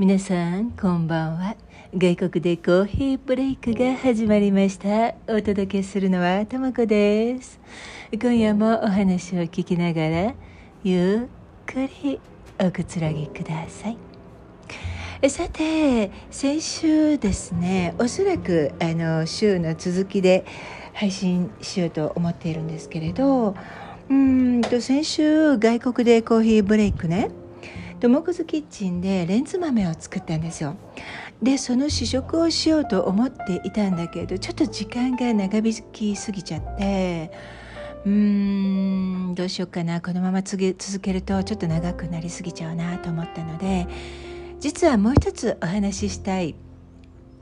皆さんこんばんは。外国でコーヒーブレイクが始まりました。お届けするのはともこです。今夜もお話を聞きながらゆっくりおくつろぎください。さて先週ですねおそらくあの週の続きで配信しようと思っているんですけれどうんと先週外国でコーヒーブレイクねトモコズキッチンでレンズ豆を作ったんですよ。でその試食をしようと思っていたんだけどちょっと時間が長引きすぎちゃってうーんどうしようかな。このまま続けるとちょっと長くなりすぎちゃうなと思ったので実はもう一つお話ししたい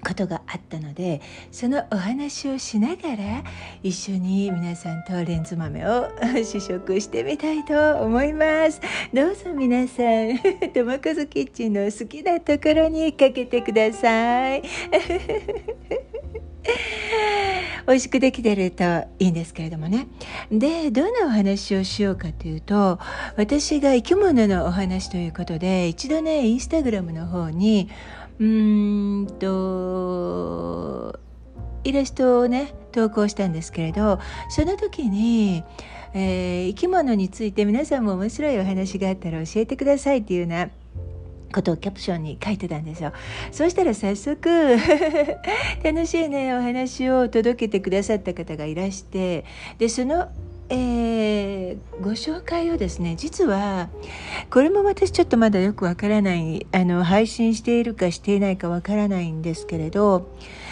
ことがあったのでそのお話をしながら一緒に皆さんとレンズ豆を 試食してみたいと思います。どうぞ皆さん トマコズキッチンの好きなところにかけてください。美味しくできてるといいんですけれどもね。でどんなお話をしようかというと私が生き物のお話ということで一度ねインスタグラムの方にうーんとイラストをね投稿したんですけれどその時に、えー、生き物について皆さんも面白いお話があったら教えてくださいっていうようなことをキャプションに書いてたんですよ。そうしたら早速 楽しいねお話を届けてくださった方がいらしてでそのえー、ご紹介をですね実はこれも私ちょっとまだよくわからないあの配信しているかしていないかわからないんですけれど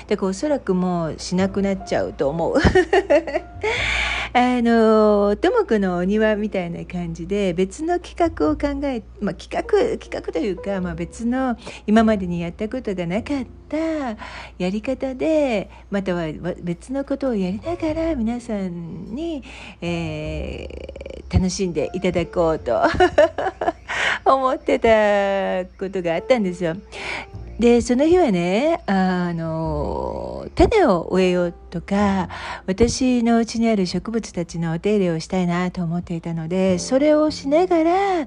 だからおそらくもうしなくなっちゃうと思う あのともくのお庭みたいな感じで別の企画を考え、まあ、企画企画というか、まあ、別の今までにやったことがなかったやり方でまたは別のことをやりながら皆さんに、えー、楽しんでいただこうと 思ってたことがあったんですよ。でその日はねあの種を植えようとか私のうちにある植物たちのお手入れをしたいなと思っていたのでそれをしながら、えー、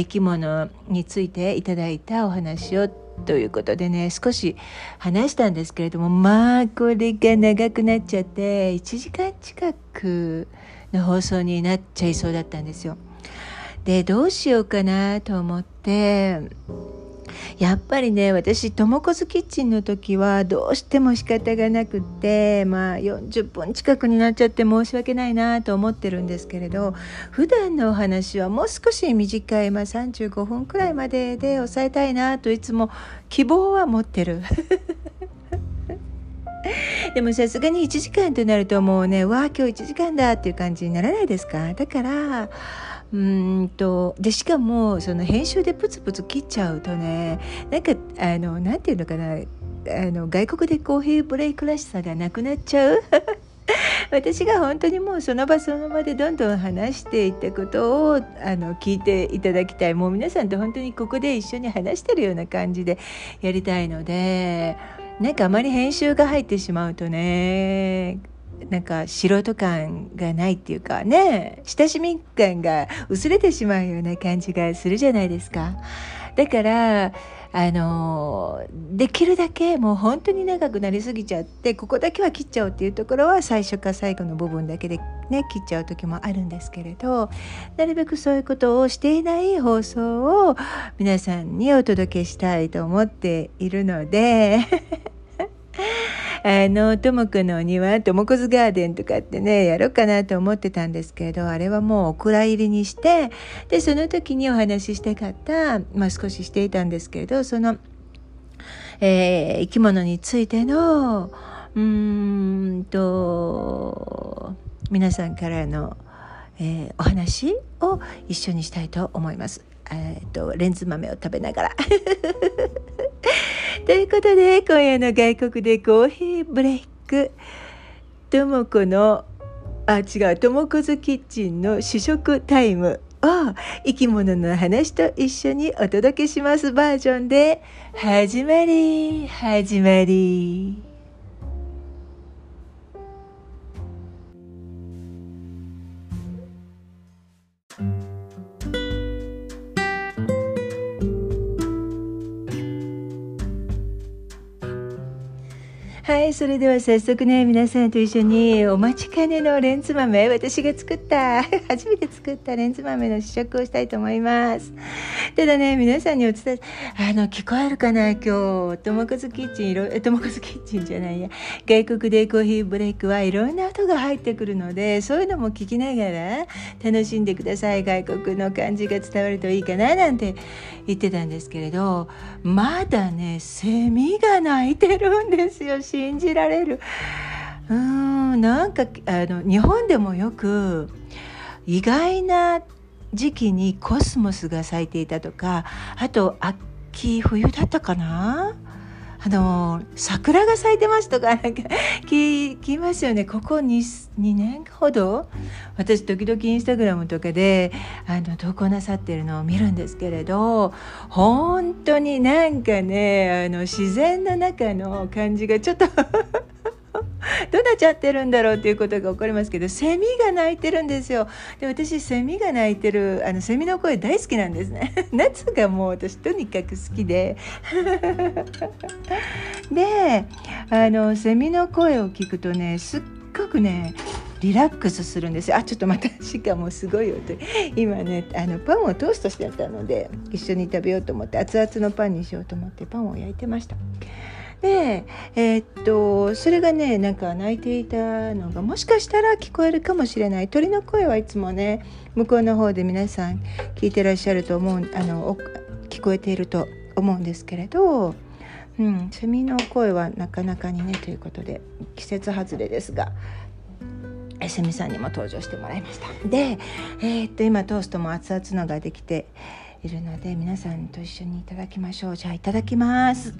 生き物についていただいたお話をということでね少し話したんですけれどもまあこれが長くなっちゃって1時間近くの放送になっちゃいそうだったんですよ。でどうしようかなと思ってやっぱりね私ともこずキッチンの時はどうしても仕方がなくってまあ40分近くになっちゃって申し訳ないなと思ってるんですけれど普段のお話はもう少し短い、まあ、35分くらいまでで抑えたいなといつも希望は持ってる。でもさすがに1時間となるともうねわあ今日1時間だっていう感じにならないですか？だからうんとでしかもその編集でプツプツ切っちゃうとねなんかあのなんていうのかなあの外国でコーヒーブレイクらしさがなくなっちゃう。私が本当にもうその場その場でどんどん話していったことをあの聞いていただきたい。もう皆さんと本当にここで一緒に話してるような感じでやりたいのでなんかあまり編集が入ってしまうとねなんか素人感がないっていうかね親しみ感が薄れてしまうような感じがするじゃないですか。だからあのできるだけもう本当に長くなりすぎちゃってここだけは切っちゃおうっていうところは最初か最後の部分だけでね切っちゃう時もあるんですけれどなるべくそういうことをしていない放送を皆さんにお届けしたいと思っているのであの、ともくんのお庭、ともこずガーデンとかってね、やろうかなと思ってたんですけれど、あれはもうお蔵入りにして、で、その時にお話ししたかった、まあ少ししていたんですけれど、その、えー、生き物についての、うんと、皆さんからの、えー、お話を一緒にしたいと思います。えーとレンズ豆を食べながら ということで今夜の外国でコーヒーブレイクともこのあ違うともこずキッチンの試食タイムを生き物の話と一緒にお届けしますバージョンで始まり始まり。はいそれでは早速ね皆さんと一緒にお待ちかねのレンズ豆私が作った 初めて作ったレンズ豆の試食をしたいと思います。ただね皆さんにお伝えあの聞こえるかな今日。トモコズキッチンいろトモコズキッチンじゃないや。外国でコーヒーブレイクはいろんな音が入ってくるのでそういうのも聞きながら楽しんでください。外国の感じが伝わるといいかななんて言ってたんですけれどまだねセミが鳴いてるんですよ。信じられる。うんなんかあの日本でもよく意外な時期にコスモスが咲いていたとかあと秋冬だったかな？あの桜が咲いてますとかなんか 聞きますよね。ここ 2, 2年ほど？私時々インスタグラムとかであの投稿なさってるのを見るんですけれど本当になんかねあの自然の中の感じがちょっと どうなっちゃってるんだろうっていうことが起こりますけどセミが鳴いてるんですよ。で私セミが鳴いてるあのセミの声大好きなんですね。夏がもう私とにかく好きで。であのセミの声を聞くとねすっごくねリラックスするんです。よあちょっとまたしかもすごい音。今ねあのパンをトーストしてたので一緒に食べようと思って熱々のパンにしようと思ってパンを焼いてました。で、えー、っとそれがねなんか泣いていたのがもしかしたら聞こえるかもしれない。鳥の声はいつもね向こうの方で皆さん聞いてらっしゃると思うあの聞こえていると思うんですけれど、うん、セミの声はなかなかにねということで季節外れですがセミさんにも登場してもらいました。で、えー、っと今トーストも熱々のができているので皆さんと一緒にいただきましょう。じゃあいただきます。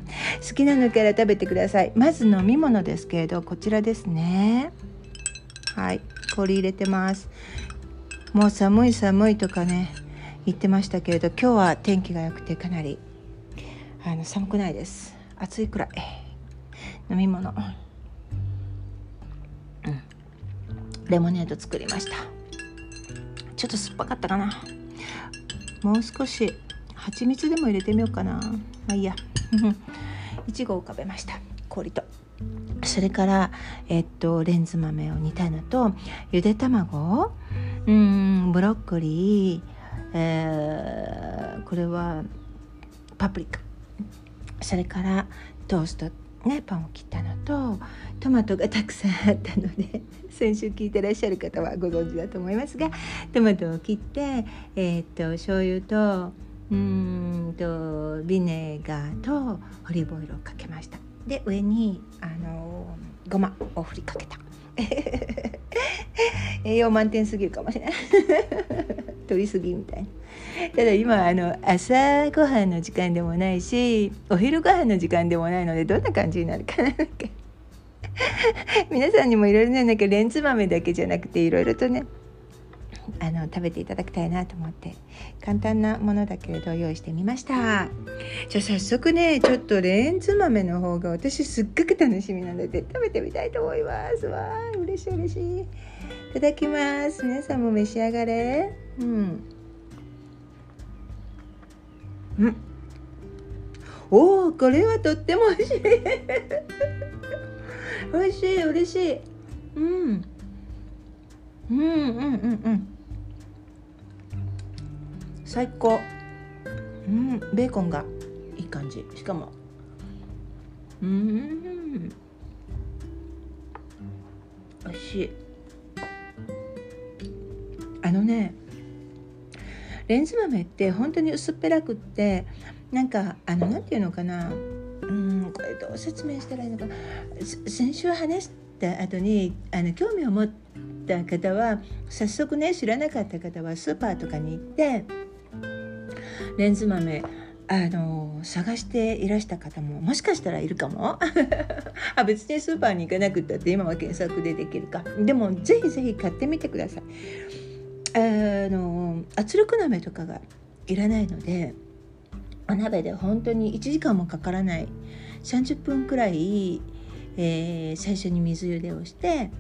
好きなのから食べてください。まず飲み物ですけれどこちらですね。はい。氷入れてます。もう寒い寒いとかね言ってましたけれど今日は天気が良くてかなりあの寒くないです。暑いくらい。飲み物。うん。レモネード作りました。ちょっと酸っぱかったかな。もう少し蜂蜜でも入れてみようかな。まあいいや。いちごを浮かべました。氷と。それからえっとレンズ豆を煮たのとゆで卵うんブロッコリー、えー、これはパプリカ。それからトーストねパンを切ったのとトマトがたくさんあったので 先週聞いてらっしゃる方はご存知だと思いますがトマトを切ってえー、っと醤油とうんとビネガーとオリーブオイルをかけました。で上にあのごまを振りかけた。栄養満点すぎるかもしれない。取りすぎみたいな。ただ今あの朝ごはんの時間でもないしお昼ご飯の時間でもないのでどんな感じになるかな 皆さんにもいろいろねなんかレンズ豆だけじゃなくていろいろとねあの食べていただきたいなと思って簡単なものだけれど用意してみました。じゃあ早速ねちょっとレンズ豆の方が私すっごく楽しみなので食べてみたいと思います。わー嬉しい嬉しい。いただきます。皆さんも召し上がれ。うん。うん。おおこれはとっても美味しい。美味しい嬉しい。うん。うんうんうんうん。最高。うんベーコンがいい感じ。しかも。うん。美味しい。あのねレンズ豆って本当に薄っぺらくってなんかあのなんていうのかな。どう説明したらいいのか。先週話した後にあの興味を持った方は早速ね知らなかった方はスーパーとかに行ってレンズ豆あの探していらした方ももしかしたらいるかも。あ別にスーパーに行かなくったって今は検索でできるか。でもぜひぜひ買ってみてください。あの圧力鍋とかがいらないのでお鍋で本当に1時間もかからない30分くらい、えー、最初に水茹でをして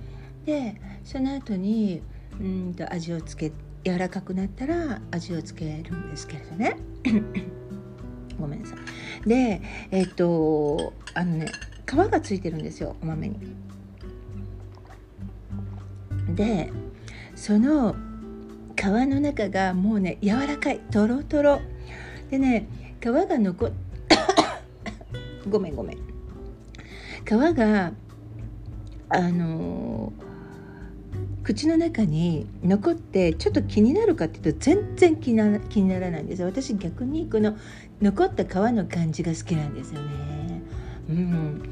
でその後にうんと味をつけ柔らかくなったら味をつけるんですけれどね。ごめんなさい。でえっ、とあのね皮がついてるんですよお豆に。でその皮の中がもうね柔らかいとろとろでね皮が残っごめんごめん皮があの、口の中に残ってちょっと気になるかっていうと全然気な気にならないんです私逆にこの残った皮の感じが好きなんですよね。うん、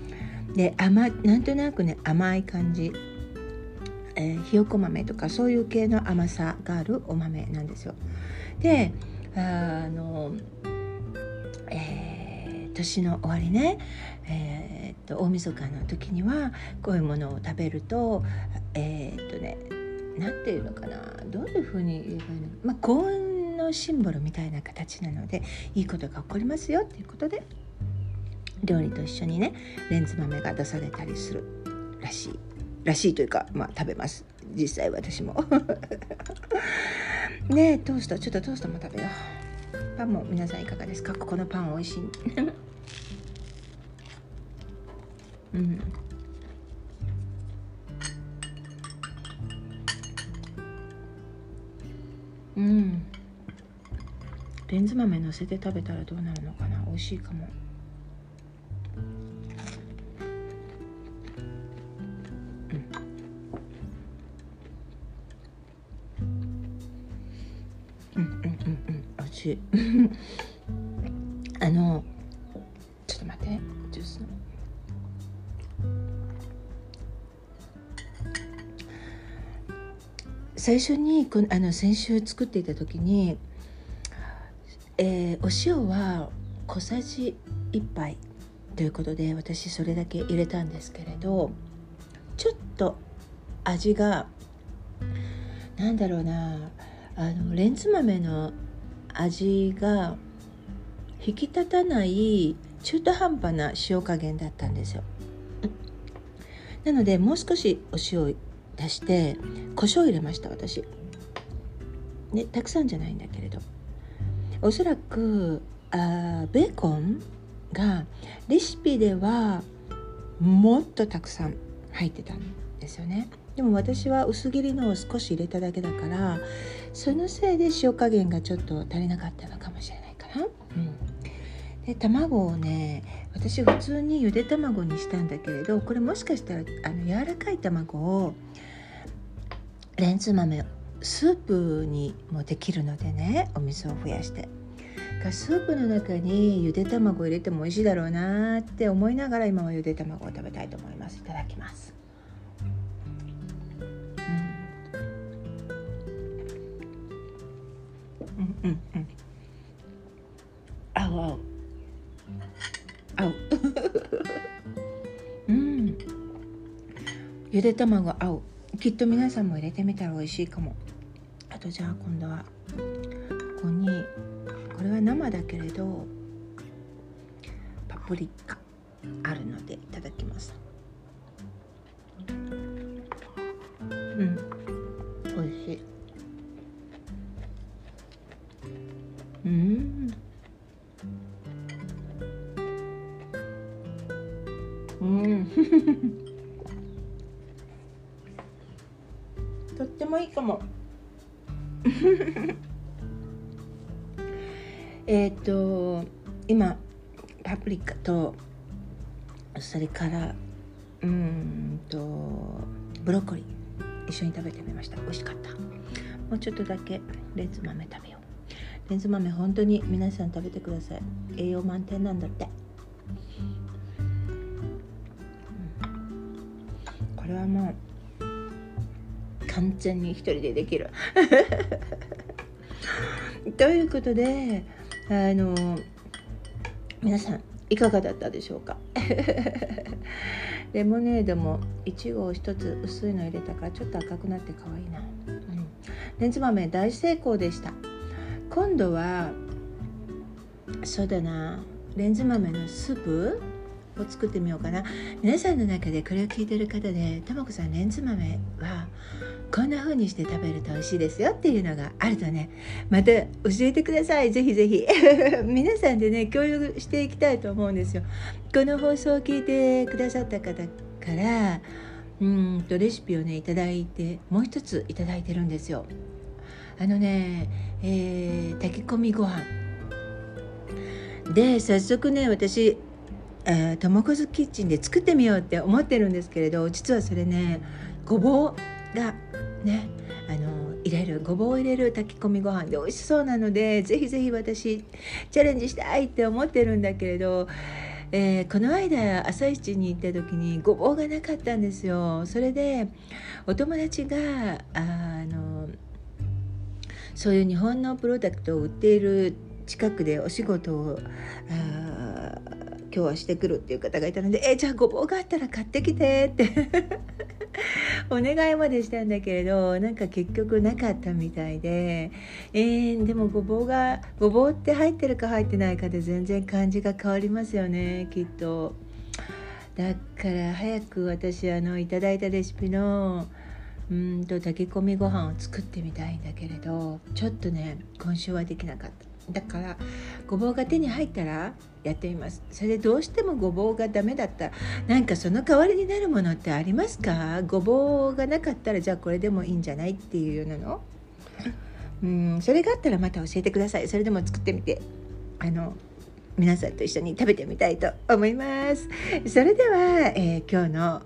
で甘なんとなくね甘い感じ、えー、ひよこ豆とかそういう系の甘さがあるお豆なんですよ。であの、えー、年の終わりね、えー、っと大晦日の時にはこういうものを食べるとえー、っとね何て言うのかなどういうふうに言えばいいの？かまあ幸運のシンボルみたいな形なのでいいことが起こりますよっていうことで料理と一緒にねレンズ豆が出されたりするらしい。らしいというかまあ食べます。実際私も。ねトーストちょっとトーストも食べよう。パンも皆さんいかがですか？ここのパン美味しい。うん。うん。レンズ豆のせて食べたらどうなるのかな？美味しいかも。し。あのちょっと待って。ジュース。最初にこのあの先週作っていた時に、えー、お塩は小さじ1杯ということで私それだけ入れたんですけれどちょっと味がなんだろうなあのレンズ豆の味が引き立たない中途半端な塩加減だったんですよ。なのでもう少しお塩を足して胡椒を入れました私。ねたくさんじゃないんだけれど。おそらくあベーコンがレシピではもっとたくさん入ってたんですよね。でも私は薄切りのを少し入れただけだからそのせいで塩加減がちょっと足りなかったのかもしれないかな。うん。で卵をね私普通にゆで卵にしたんだけれどこれもしかしたらあの柔らかい卵をレンズ豆スープにもできるのでねお水を増やして。スープの中にゆで卵を入れても美味しいだろうなって思いながら今はゆで卵を食べたいと思います。いただきますうんうんうん。合う合う合ううん。ゆで卵合うきっと皆さんも入れてみたら美味しいかも。あとじゃあ今度はここにこれは生だけれどパプリカあるのでいただきます。うんかも。えっと今パプリカとそれからうんとブロッコリー一緒に食べてみました。美味しかった。もうちょっとだけレンズ豆食べよう。レンズ豆本当に皆さん食べてください。栄養満点なんだって、全に一人でできる。ということであの皆さんいかがだったでしょうか？レモネードもいちごを一つ薄いの入れたからちょっと赤くなって可愛いな、うん、レンズ豆大成功でした。今度はそうだな。レンズ豆のスープ？を作ってみようかな。皆さんの中でこれを聞いてる方で「ともこさんレンズ豆はこんな風にして食べると美味しいですよっていうのがあるとねまた教えてください。ぜひぜひ。皆さんでね共有していきたいと思うんですよ。この放送を聞いてくださった方からうんとレシピをね頂いてもう一つ頂いてるんですよ。あのね、えー、炊き込みご飯。で早速ね私えー、トモコズキッチンで作ってみようって思ってるんですけれど実はそれねごぼうがねあの入れるごぼうを入れる炊き込みご飯で美味しそうなのでぜひぜひ私チャレンジしたいって思ってるんだけれど、えー、この間朝市に行った時にごぼうがなかったんですよ。それでお友達があのそういう日本のプロダクトを売っている近くでお仕事をあ今日はしてくるっていう方がいたので「えじゃあごぼうがあったら買ってきて」って お願いまでしたんだけれどなんか結局なかったみたいで、えー、でもごぼうがごぼうって入ってるか入ってないかで全然感じが変わりますよねきっと。だから早く私あのいただいたレシピのうんと炊き込みご飯を作ってみたいんだけれどちょっとね今週はできなかった。だからごぼうが手に入ったらやってみます。それでどうしてもごぼうがダメだった。らなんかその代わりになるものってありますか？ごぼうがなかったらじゃあこれでもいいんじゃないっていうようなの。うん。それがあったらまた教えてください。それでも作ってみて。あの皆さんと一緒に食べてみたいと思います。それでは、えー、今日の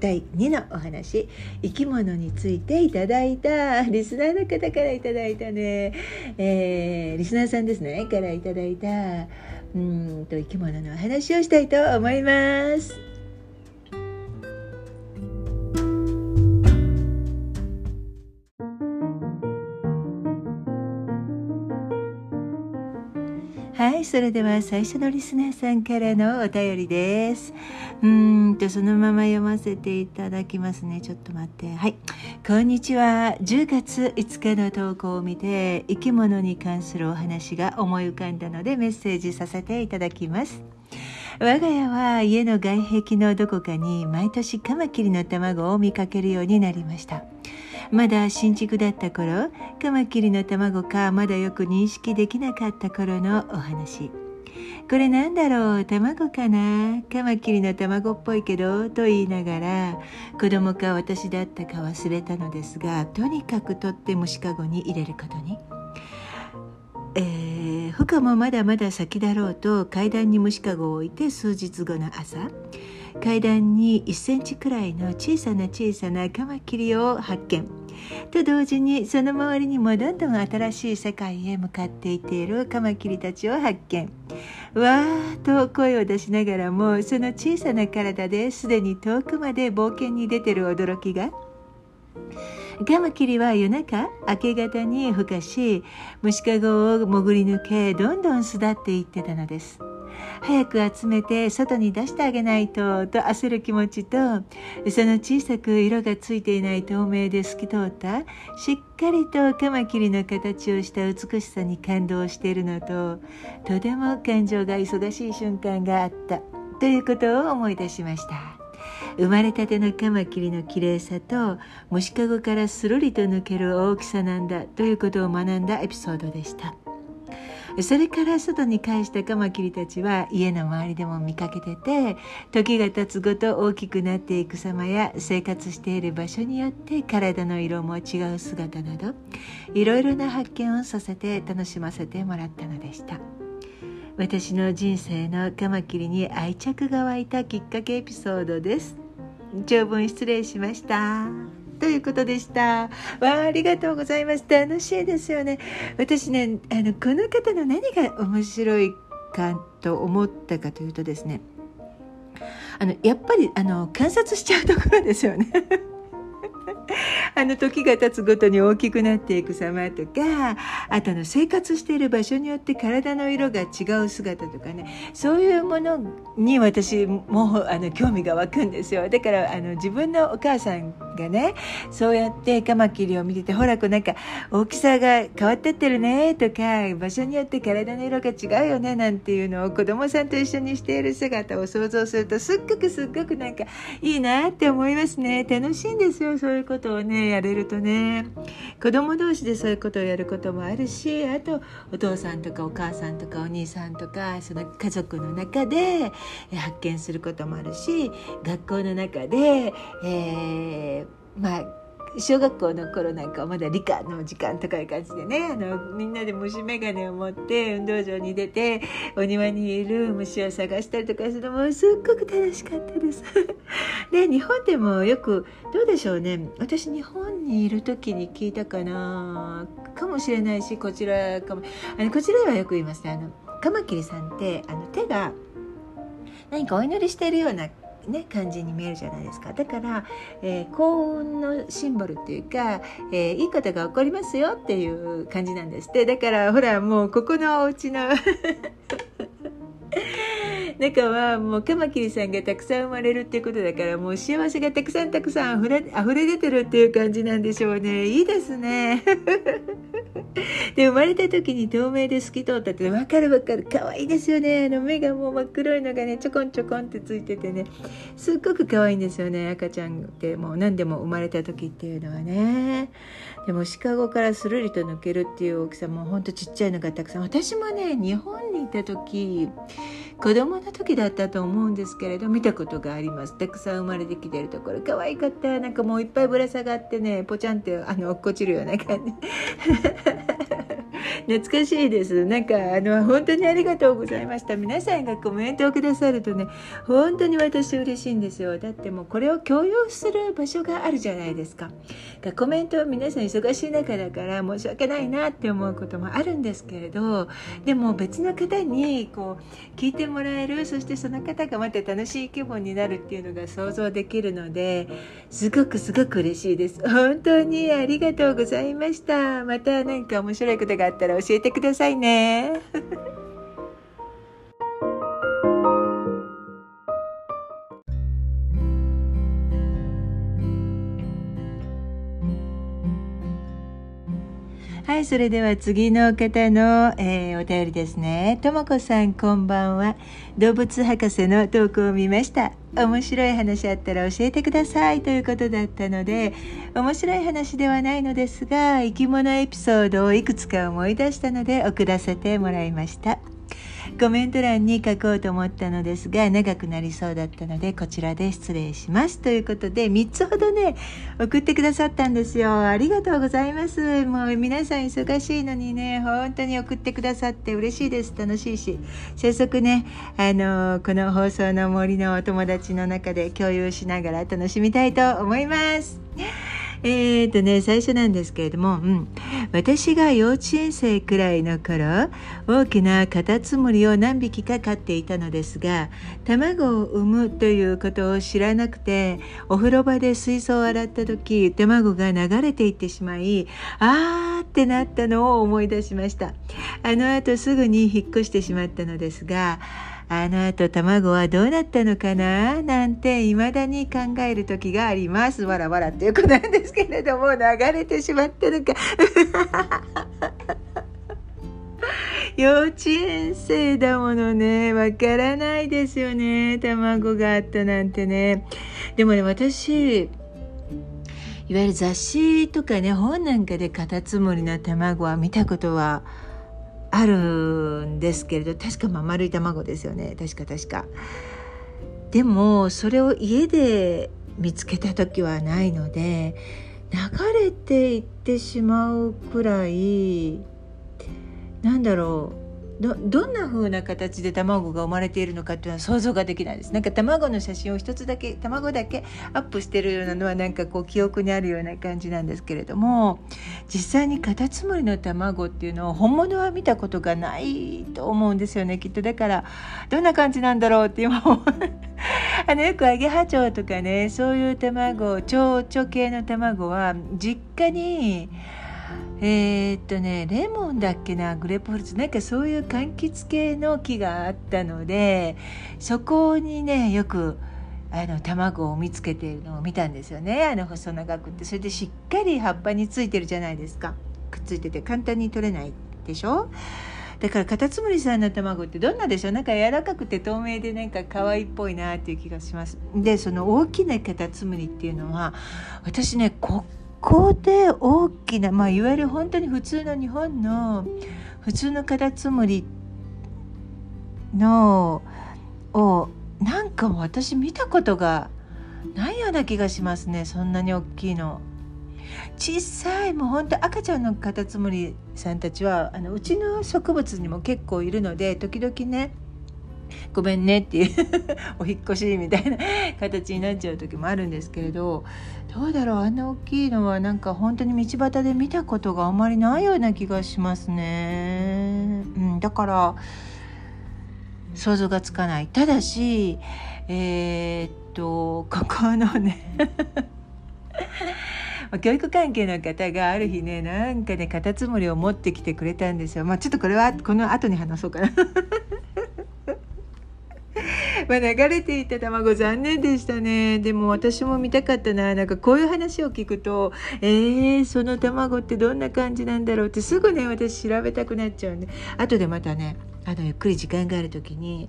第2のお話生き物についていただいた。リスナーの方からいただいたね、えー、リスナーさんですね。からいただいた。うんと生き物のお話をしたいと思います。はいそれでは最初のリスナーさんからのお便りです。うんとそのまま読ませていただきますね。ちょっと待って。はい。こんにちは。10月5日の投稿を見て生き物に関するお話が思い浮かんだのでメッセージさせていただきます。我が家は家の外壁のどこかに毎年カマキリの卵を見かけるようになりました。まだ新築だった頃カマキリの卵かまだよく認識できなかった頃のお話。これなんだろう？卵かな？カマキリの卵っぽいけど？と言いながら子供か私だったか忘れたのですがとにかく取って虫かごに入れることに。えー、他もまだまだ先だろうと階段に虫かごを置いて数日後の朝階段に1センチくらいの小さな小さなカマキリを発見。と同時にその周りにもどんどん新しい世界へ向かっていっているカマキリたちを発見。わーと声を出しながらもその小さな体ですでに遠くまで冒険に出てる驚きが。カマキリは夜中明け方に孵化し虫かごを潜り抜けどんどん巣立っていってたのです。早く集めて外に出してあげないとと焦る気持ちとその小さく色がついていない透明で透き通ったしっかりとカマキリの形をした美しさに感動しているのととても感情が忙しい瞬間があったということを思い出しました。生まれたてのカマキリの綺麗さと虫かごからスロリと抜ける大きさなんだということを学んだエピソードでした。それから外に返したカマキリたちは家の周りでも見かけてて時が経つごと大きくなっていく様や生活している場所によって体の色も違う姿などいろいろな発見をさせて楽しませてもらったのでした私の人生のカマキリに愛着が湧いたきっかけエピソードです長文失礼しましたということでした。わあ、ありがとうございます。楽しいですよね。私ね、あの、この方の何が面白いかと思ったかというとですね、あの、やっぱり、あの、観察しちゃうところですよね。あの時が経つごとに大きくなっていく様とかあとの生活している場所によって体の色が違う姿とかねそういうものに私もあの興味が湧くんですよ。だからあの自分のお母さんがね。そうやってカマキリを見ててほらこうなんか大きさが変わってってるねとか場所によって体の色が違うよねなんていうのを子供さんと一緒にしている姿を想像するとすっごくすっごくなんかいいなって思いますね。楽しいんですよそういうことをねやれるとね。子供同士でそういうことをやることもあるしあとお父さんとかお母さんとかお兄さんとかその家族の中で発見することもあるし学校の中で、えー、まあ小学校の頃なんかはまだ理科の時間とかいう感じでねあのみんなで虫眼鏡を持って運動場に出てお庭にいる虫を探したりとかするのもすっごく楽しかったです。で日本でもよくどうでしょうね。私日本にいる時に聞いたかなかもしれないしこちらかも。あのこちらではよく言いますね。あのカマキリさんってあの手が何かお祈りしているようなね、感じに見えるじゃないですか。だから、えー、幸運のシンボルっていうか、えー、いいことが起こりますよっていう感じなんですって。だからほらもうここのお家の 中はもうカマキリさんがたくさん生まれるっていうことだからもう幸せがたくさんたくさん溢れ溢れ出てるっていう感じなんでしょうね。いいですね。で生まれた時に透明で透き通ったって分かる分かる。可愛いですよね。あの目がもう真っ黒いのがねちょこんちょこんってついててね。すっごく可愛いんですよね赤ちゃんってもう何でも生まれた時っていうのはね。でもシカゴからするりと抜けるっていう大きさもほんとちっちゃいのがたくさん。私もね日本にいた時子供の時だったと思うんですけれど見たことがあります。たくさん生まれてきてるところ。可愛かった。なんかもういっぱいぶら下がってねぽちゃんってあの落っこちるような感じ。懐かしいです。なんかあの本当にありがとうございました。皆さんがコメントをくださるとね本当に私嬉しいんですよ。だってもうこれを共有する場所があるじゃないですか。かコメントは皆さん忙しい中だから申し訳ないなって思うこともあるんですけれどでも別の方にこう聞いてもらえるそしてその方がまた楽しい気分になるっていうのが想像できるのですごくすごく嬉しいです。本当にありがとうございました。また何か面白いことがあったら教えてくださいね。はい、それでは次の方の、えー、お便りですね。ともこさん、こんばんは。動物博士の投稿を見ました。面白い話あったら教えてくださいということだったので、面白い話ではないのですが、生き物エピソードをいくつか思い出したので送らせてもらいました。コメント欄に書こうと思ったのですが長くなりそうだったのでこちらで失礼します。ということで3つほどね送ってくださったんですよ。ありがとうございます。もう皆さん忙しいのにね本当に送ってくださって嬉しいです。楽しいし。早速ねあのこの放送の森のお友達の中で共有しながら楽しみたいと思います。えーとね、最初なんですけれども、うん、私が幼稚園生くらいの頃大きなカタツムリを何匹か飼っていたのですが卵を産むということを知らなくてお風呂場で水槽を洗った時卵が流れていってしまいあーってなったのを思い出しました。あの後すぐに引っ越してしまったのですがあの後卵はどうなったのかな？なんて未だに考える時があります。わらわらっていうことなんですけれども流れてしまったのか。幼稚園生だものねわからないですよね卵があったなんてねでもね私いわゆる雑誌とかね本なんかでカタツムリの卵は見たことはあるんですけれど確かま丸い卵ですよね確か確か。でもそれを家で見つけた時はないので流れていってしまうくらいなんだろうどどんな風な形で卵が生まれているのかっていうのは想像ができないです。なんか卵の写真を一つだけ卵だけアップしてるようなのはなんかこう記憶にあるような感じなんですけれども実際にカタツムリの卵っていうのを本物は見たことがないと思うんですよね。きっとだからどんな感じなんだろうって今 あのよくアゲハチョウとかねそういう卵蝶々系の卵は実家にえー、っとねレモンだっけなグレープフルーツなんかそういう柑橘系の木があったのでそこにねよくあの卵を見つけているのを見たんですよね。あの細長くって。それでしっかり葉っぱについてるじゃないですか。くっついてて簡単に取れないでしょ？だからカタツムリさんの卵ってどんなでしょう？なんか柔らかくて透明でなんか可愛いっぽいなっていう気がします。でその大きなカタツムリっていうのは私ねここで大きなまあいわゆる本当に普通の日本の普通のカタツムリのをなんかも私見たことがないような気がしますねそんなに大きいの。小さいもうほんと赤ちゃんのカタツムリさんたちはあのうちの植物にも結構いるので時々ねごめんねっていうお引越しみたいな形になっちゃう時もあるんですけれどどうだろうあんな大きいのはなんか本当に道端で見たことがあんまりないような気がしますね。うん、だから想像がつかないただしえー、っとここのね 教育関係の方がある日ねなんかねカタツムリを持ってきてくれたんですよ。まあ、ちょっとこれはこの後に話そうかな ま流れていた卵残念でしたね。でも私も見たかったな。なんかこういう話を聞くとえー、その卵ってどんな感じなんだろうってすぐね私調べたくなっちゃうんで。後でまたねあのゆっくり時間がある時に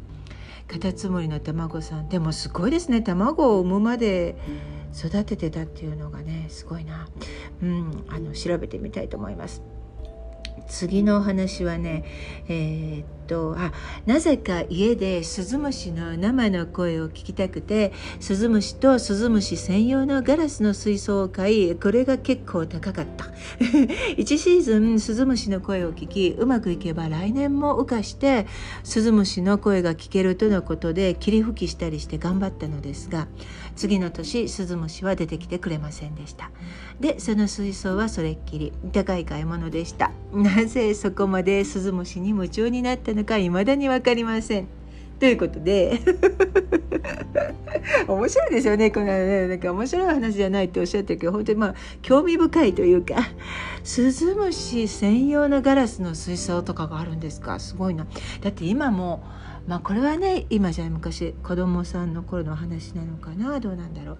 カタツムリの卵さん。でもすごいですね。卵を産むまで育ててたっていうのがねすごいな、うん、あの調べてみたいと思います。次のお話はねえー、とあなぜか家でスズムシの生の声を聞きたくてスズムシとスズムシ専用のガラスの水槽を買いこれが結構高かった。1シーズンスズムシの声を聞きうまくいけば来年も羽化してスズムシの声が聞けるとのことで霧吹きしたりして頑張ったのですが次の年スズムシは出てきてくれませんでした。でその水槽はそれっきり高い買い物でした。なぜそこまでスズムシに夢中になったのか未だに分かりません。ということで 面白いですよね。このねなんか面白い話じゃないっておっしゃってるけど本当にまあ興味深いというかスズムシ専用のガラスの水槽とかがあるんですか？すごいな。だって今もまあこれはね今じゃ昔子供さんの頃の話なのかな？どうなんだろう。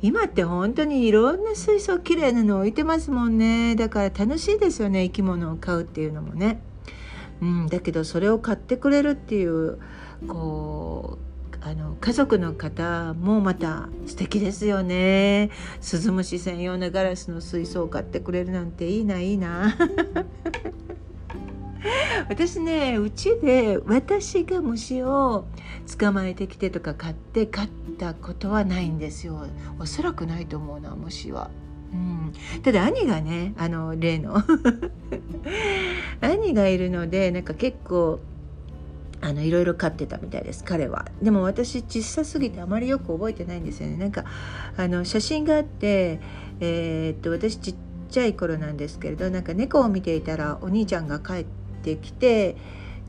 今って本当にいろんな水槽きれいなの置いてますもんね。だから楽しいですよね生き物を飼うっていうのもね。うん、だけどそれを買ってくれるっていうこうあの家族の方もまた素敵ですよね。スズムシ専用のガラスの水槽を買ってくれるなんていいないいな。私ねうちで私が虫を捕まえてきてとか買って飼ったことはないんですよ。おそらくないと思うな虫は。うん、ただ兄がねあの例の。兄がいるのでなんか結構あのいろいろ飼ってたみたいです彼は。でも私小さすぎてあまりよく覚えてないんですよね。なんかあの写真があってえー、っと私ちっちゃい頃なんですけれどなんか猫を見ていたらお兄ちゃんが帰ってきて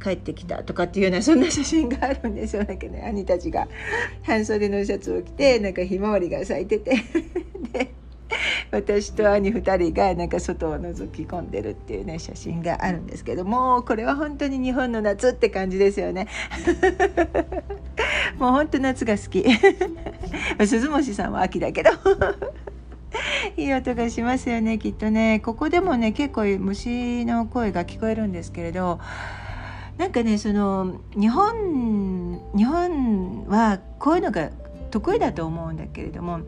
帰ってきたとかっていうようなそんな写真があるんですよ。なんかね兄たちが半袖のシャツを着てなんかひまわりが咲いてて。で 私と兄2人がなんか外を覗き込んでるっていうね写真があるんですけどもこれは本当に日本の夏って感じですよね。もう本当夏が好き。鈴虫さんは秋だけど。いい音がしますよねきっとね。ここでもね結構虫の声が聞こえるんですけれどなんかねその日本日本はこういうのが得意だと思うんだけれども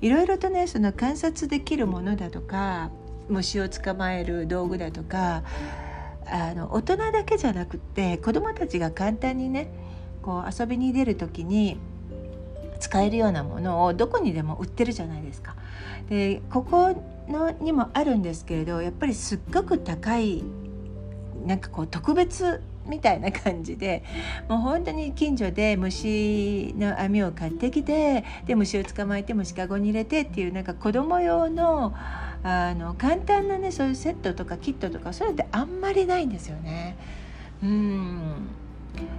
いろいろとねその観察できるものだとか虫を捕まえる道具だとかあの大人だけじゃなくって子どもたちが簡単にねこう遊びに出る時に使えるようなものをどこにでも売ってるじゃないですか。でここのにもあるんですけれどやっぱりすっごく高いなんかこう特別みたいな感じでもう本当に近所で虫の網を買ってきてで虫を捕まえて虫かごに入れてっていうなんか子供用のあの簡単なねそういうセットとかキットとかそういうのってあんまりないんですよね。うん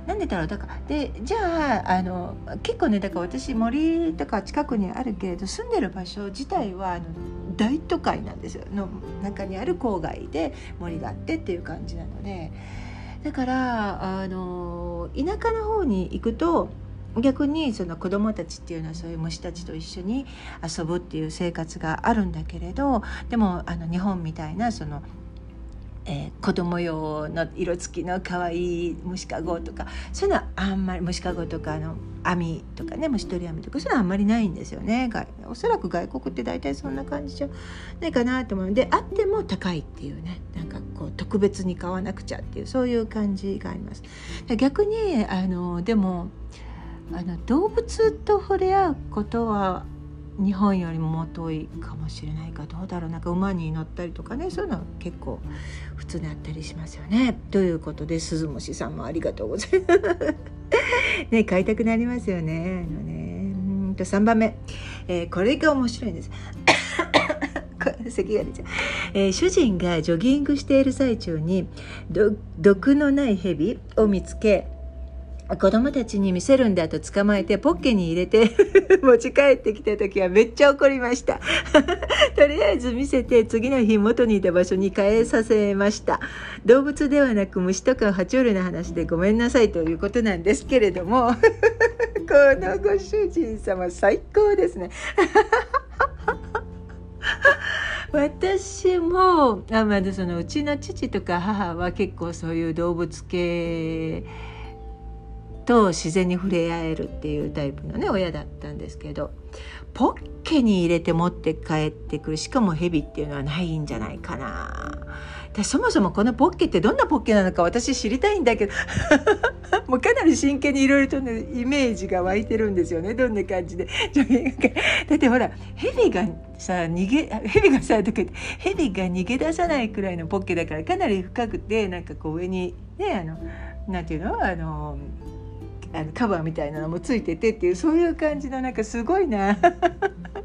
なんでだろうだからでじゃああの結構ねだから私森とか近くにあるけれど住んでる場所自体はあの大都会なんですよの中にある郊外で森があってっていう感じなので。だからあの田舎の方に行くと逆にその子どもたちっていうのはそういう虫たちと一緒に遊ぶっていう生活があるんだけれどでもあの日本みたいなそのえー、子供用の色付きの可愛い虫かごとかそういうのはあんまり虫かごとかあの網とかね虫取り網とかそういうのはあんまりないんですよねおそらく外国って大体そんな感じじゃないかなと思うのであっても高いっていうねなんかこう特別に買わなくちゃっていうそういう感じがあります。逆にあのでもあの動物と触れ合うことは日本よりもも遠いかもしれないかどうだろうなんか馬に乗ったりとかねそういうのは結構普通にあったりしますよね。ということで鈴虫さんもありがとうございます。ね買いたくなりますよね。あのねうんと3番目、えー、これが面白いんです。咳が出ちゃう、えー、主人がジョギングしている最中に毒のない蛇を見つけ子供たちに見せるんだと捕まえてポッケに入れて 持ち帰ってきた時はめっちゃ怒りました。とりあえず見せて次の日元にいた場所に変えさせました。動物ではなく虫とか爬虫類の話でごめんなさいということなんですけれども。このご主人様最高ですね。私もあまだそのうちの父とか母は結構そういう動物系と自然に触れ合えるっていうタイプのね親だったんですけどポッケに入れて持って帰ってくるしかもヘビっていうのはないんじゃないかな。でそもそもこのポッケってどんなポッケなのか私知りたいんだけど もうかなり真剣にいろいろとねイメージが湧いてるんですよね。どんな感じで。だってほらヘビがさ逃げヘビがさとかヘビが逃げ出さないくらいのポッケだからかなり深くてなんかこう上にねあのなんていうの？あのあのカバーみたいなのもついててっていうそういう感じのなんかすごいな。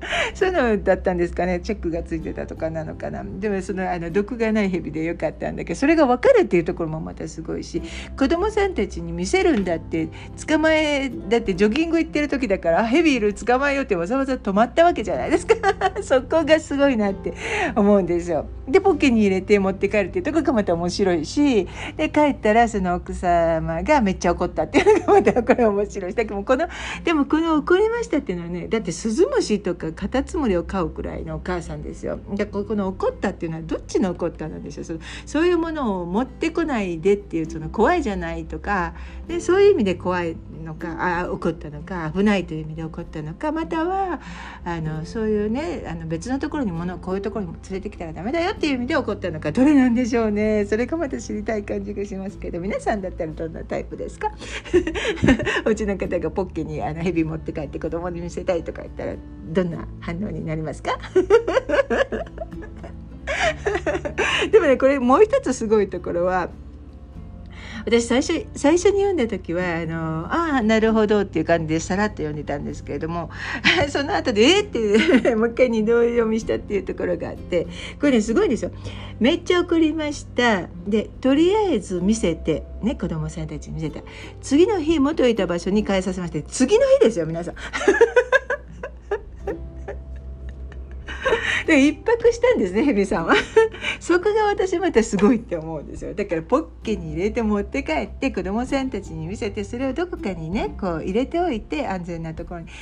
そういうのだったんですかね。チェックがついてたとかなのかな。でもそのあの毒がない蛇でよかったんだけどそれが分かるっていうところもまたすごいし子供さんたちに見せるんだって捕まえだってジョギング行ってる時だからヘビいる捕まえようってわざわざ止まったわけじゃないですか。そこがすごいなって思うんですよ。でポッケに入れて持って帰るっていうところがまた面白いしで帰ったらその奥様がめっちゃ怒ったっていうのがまたこれ面白い。だけどこのでもこの怒りましたっていうのはねだってスズムシとかカタツムリを飼うくらいのお母さんですよ。でこの怒ったっていうのはどっちの怒ったなんでしょう。そそういうものを持ってこないでっていうその怖いじゃないとかでそういう意味で怖いのかあ怒ったのか危ないという意味で怒ったのかまたはあのそういうねあの別のところに物をこういうところに連れてきたらダメだよっていう意味で怒ったのかどれなんでしょうね。それがまた知りたい感じがしますけど皆さんだったらどんなタイプですか？うちの方がポッケにあのヘビ持って帰って子供に見せたいとか言ったらどんな反応になりますか？でもねこれもう一つすごいところは私最初最初に読んだ時はあのああなるほどっていう感じでさらっと読んでたんですけれども その後でえっって もう一回二度読みしたっていうところがあってこれねすごいんですよ。めっちゃ送りましたでとりあえず見せてね子供さんたちに見せた次の日元いた場所に変えさせまして次の日ですよ皆さん。で一泊したんですねヘビさんはそこが私またすごいって思うんですよ。だからポッケに入れて持って帰って子供さんたちに見せてそれをどこかにねこう入れておいて安全なところに。で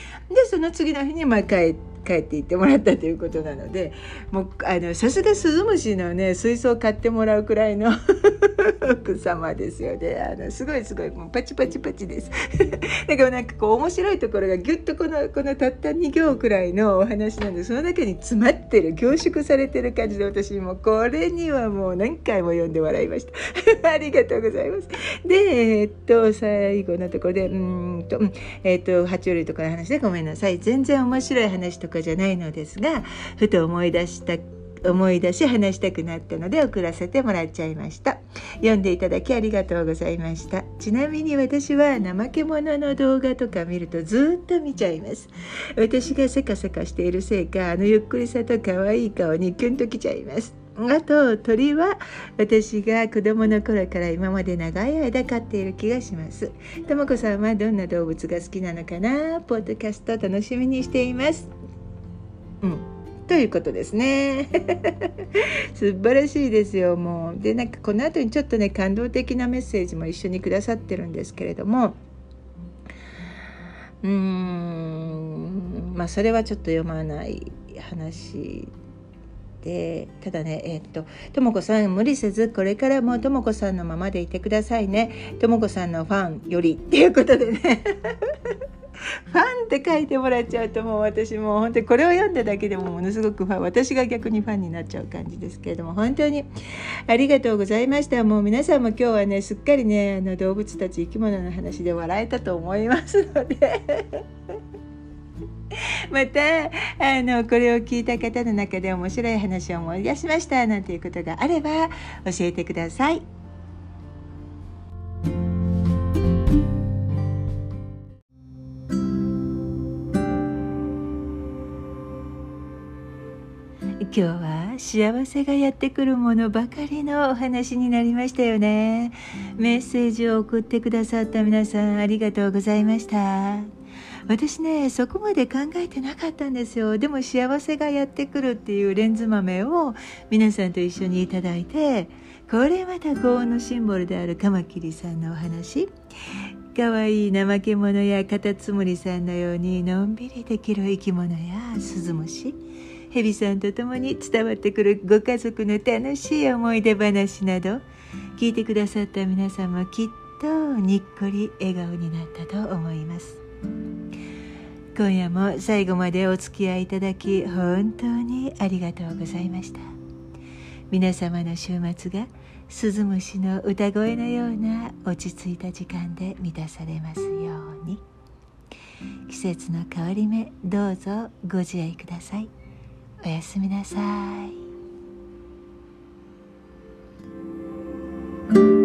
その次の日にまあ帰って帰って行ってもらったということなのでもうあのさすがスズムシのね水槽を買ってもらうくらいの 奥様ですよね。あのすごいすごいもうパチパチパチです。だからなんかこう面白いところがぎゅっとこのこのたった2行くらいのお話なんでその中に詰まってる凝縮されてる感じで私もこれにはもう何回も読んで笑いました。ありがとうございます。でえー、っと最後のところでうんとえー、っと爬虫類とかの話でごめんなさい。全然面白い話とかじゃないのですがふと思い出した思い出し話したくなったので送らせてもらっちゃいました。読んでいただきありがとうございました。ちなみに私は怠け者の動画とか見るとずっと見ちゃいます。私がせかせかしているせいかあのゆっくりさと可愛い顔にキュンときちゃいます。あと鳥は私が子供の頃から今まで長い間飼っている気がします。とも子さんはどんな動物が好きなのかな？ポッドキャスト楽しみにしています。うん。ということですね。素晴らしいですよもう。でなんかこの後にちょっとね感動的なメッセージも一緒にくださってるんですけれども。うーん。まあそれはちょっと読まない話で。ただねえー、っととも子さん無理せずこれからもとも子さんのままでいてくださいね。とも子さんのファンよりっていうことでね。ファンって書いてもらっちゃうともう私もう本当にこれを読んだだけでもものすごくファン私が逆にファンになっちゃう感じですけれども本当にありがとうございましたもう皆さんも今日はねすっかりねあの動物たち生き物の話で笑えたと思いますので またあのこれを聞いた方の中で面白い話を思い出しましたなんていうことがあれば教えてください。今日は幸せがやってくるものばかりのお話になりましたよね。メッセージを送ってくださった皆さんありがとうございました。私ねそこまで考えてなかったんですよ。でも幸せがやってくるっていうレンズ豆を皆さんと一緒にいただいてこれまた幸運のシンボルであるカマキリさんのお話。かわいい怠け者やカタツムリさんのようにのんびりできる生き物やスズムシヘビさんと共に伝わってくるご家族の楽しい思い出話など聞いてくださった皆さんもきっとにっこり笑顔になったと思います。今夜も最後までお付き合いいただき本当にありがとうございました。皆様の週末がスズムシの歌声のような落ち着いた時間で満たされますように。季節の変わり目どうぞご自愛ください。おやすみなさい。